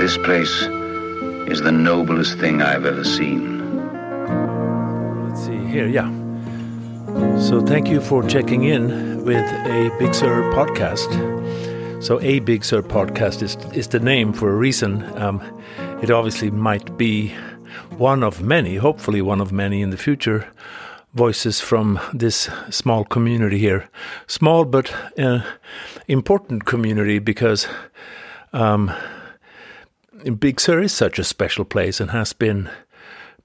this place is the noblest thing I've ever seen. Let's see here, yeah. So thank you for checking in with a Big Sur podcast. So a Big Sur podcast is is the name for a reason. Um, it obviously might be one of many, hopefully one of many in the future, voices from this small community here. Small but uh, important community because um, Big Sur is such a special place and has been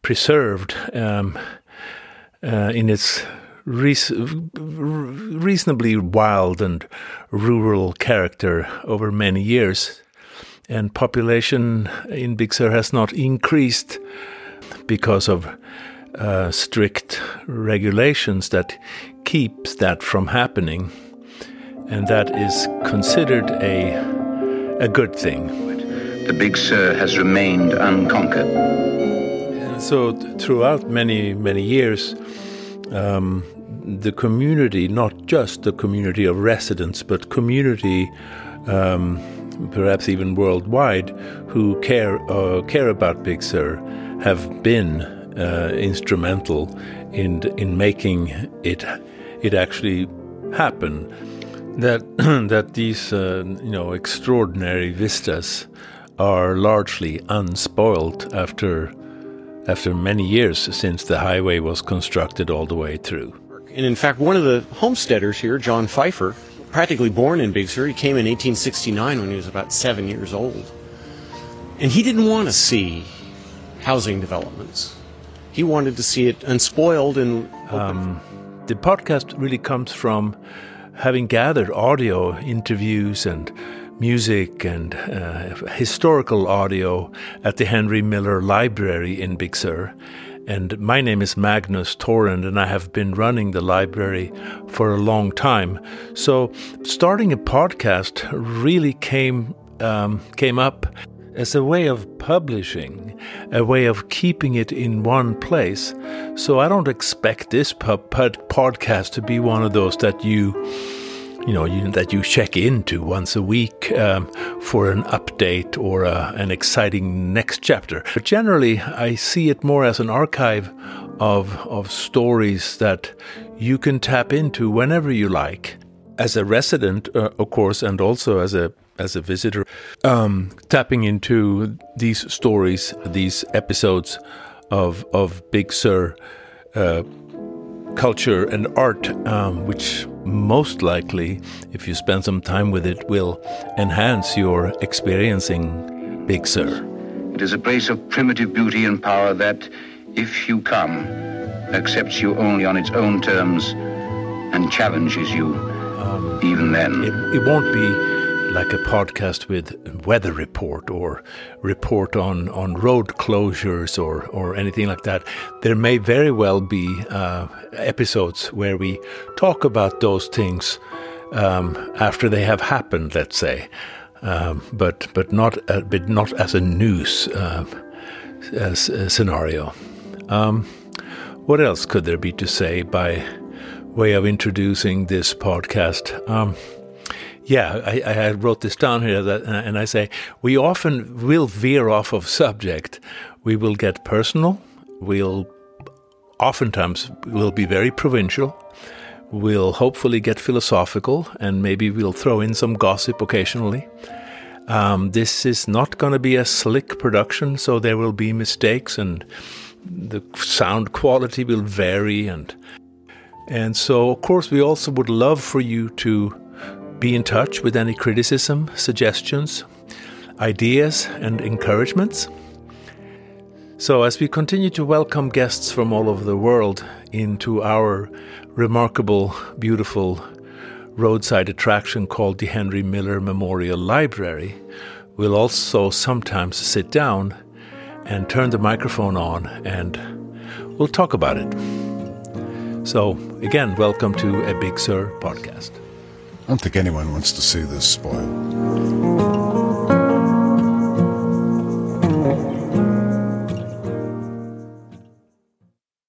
preserved um, uh, in its reasonably wild and rural character over many years. And population in Big Sur has not increased because of uh, strict regulations that keeps that from happening, and that is considered a a good thing. The Big Sur has remained unconquered. So throughout many many years, um, the community, not just the community of residents, but community. Um, perhaps even worldwide, who care uh, care about Big Sur, have been uh, instrumental in in making it it actually happen. That that these uh, you know extraordinary vistas are largely unspoiled after after many years since the highway was constructed all the way through. And in fact, one of the homesteaders here, John Pfeiffer, practically born in Big Sur, he came in 1869 when he was about seven years old. And he didn't want to see housing developments. He wanted to see it unspoiled and. Um, the podcast really comes from having gathered audio interviews and music and uh, historical audio at the Henry Miller Library in Big Sur. And my name is Magnus Toren, and I have been running the library for a long time. So, starting a podcast really came um, came up as a way of publishing, a way of keeping it in one place. So I don't expect this podcast to be one of those that you, you know, you, that you check into once a week um, for an update or an exciting next chapter. But generally, I see it more as an archive of of stories that you can tap into whenever you like. As a resident, uh, of course, and also as a as a visitor, um, tapping into these stories, these episodes of of Big Sur uh, culture and art, um, which most likely, if you spend some time with it, will enhance your experiencing Big Sur. It is a place of primitive beauty and power that, if you come, accepts you only on its own terms and challenges you. Um, even then, it, it won't be like a podcast with weather report or report on, on road closures or, or anything like that. There may very well be uh, episodes where we talk about those things um, after they have happened, let's say, um, but but not uh, but not as a news uh, as a scenario. Um, what else could there be to say by way of introducing this podcast? Yeah, I, I, wrote this down here, that, and I say we often will veer off of subject. We will get personal. We'll oftentimes will be very provincial. We'll hopefully get philosophical, and maybe we'll throw in some gossip occasionally. Um, this is not going to be a slick production, so there will be mistakes, and the sound quality will vary, and and so of course we also would love for you to be in touch with any criticism, suggestions, ideas, and encouragements. So, as we continue to welcome guests from all over the world into our remarkable, beautiful roadside attraction called the Henry Miller Memorial Library, we'll also sometimes sit down and turn the microphone on and we'll talk about it. So, again, welcome to a Big Sur podcast. I don't think anyone wants to see this spoiled.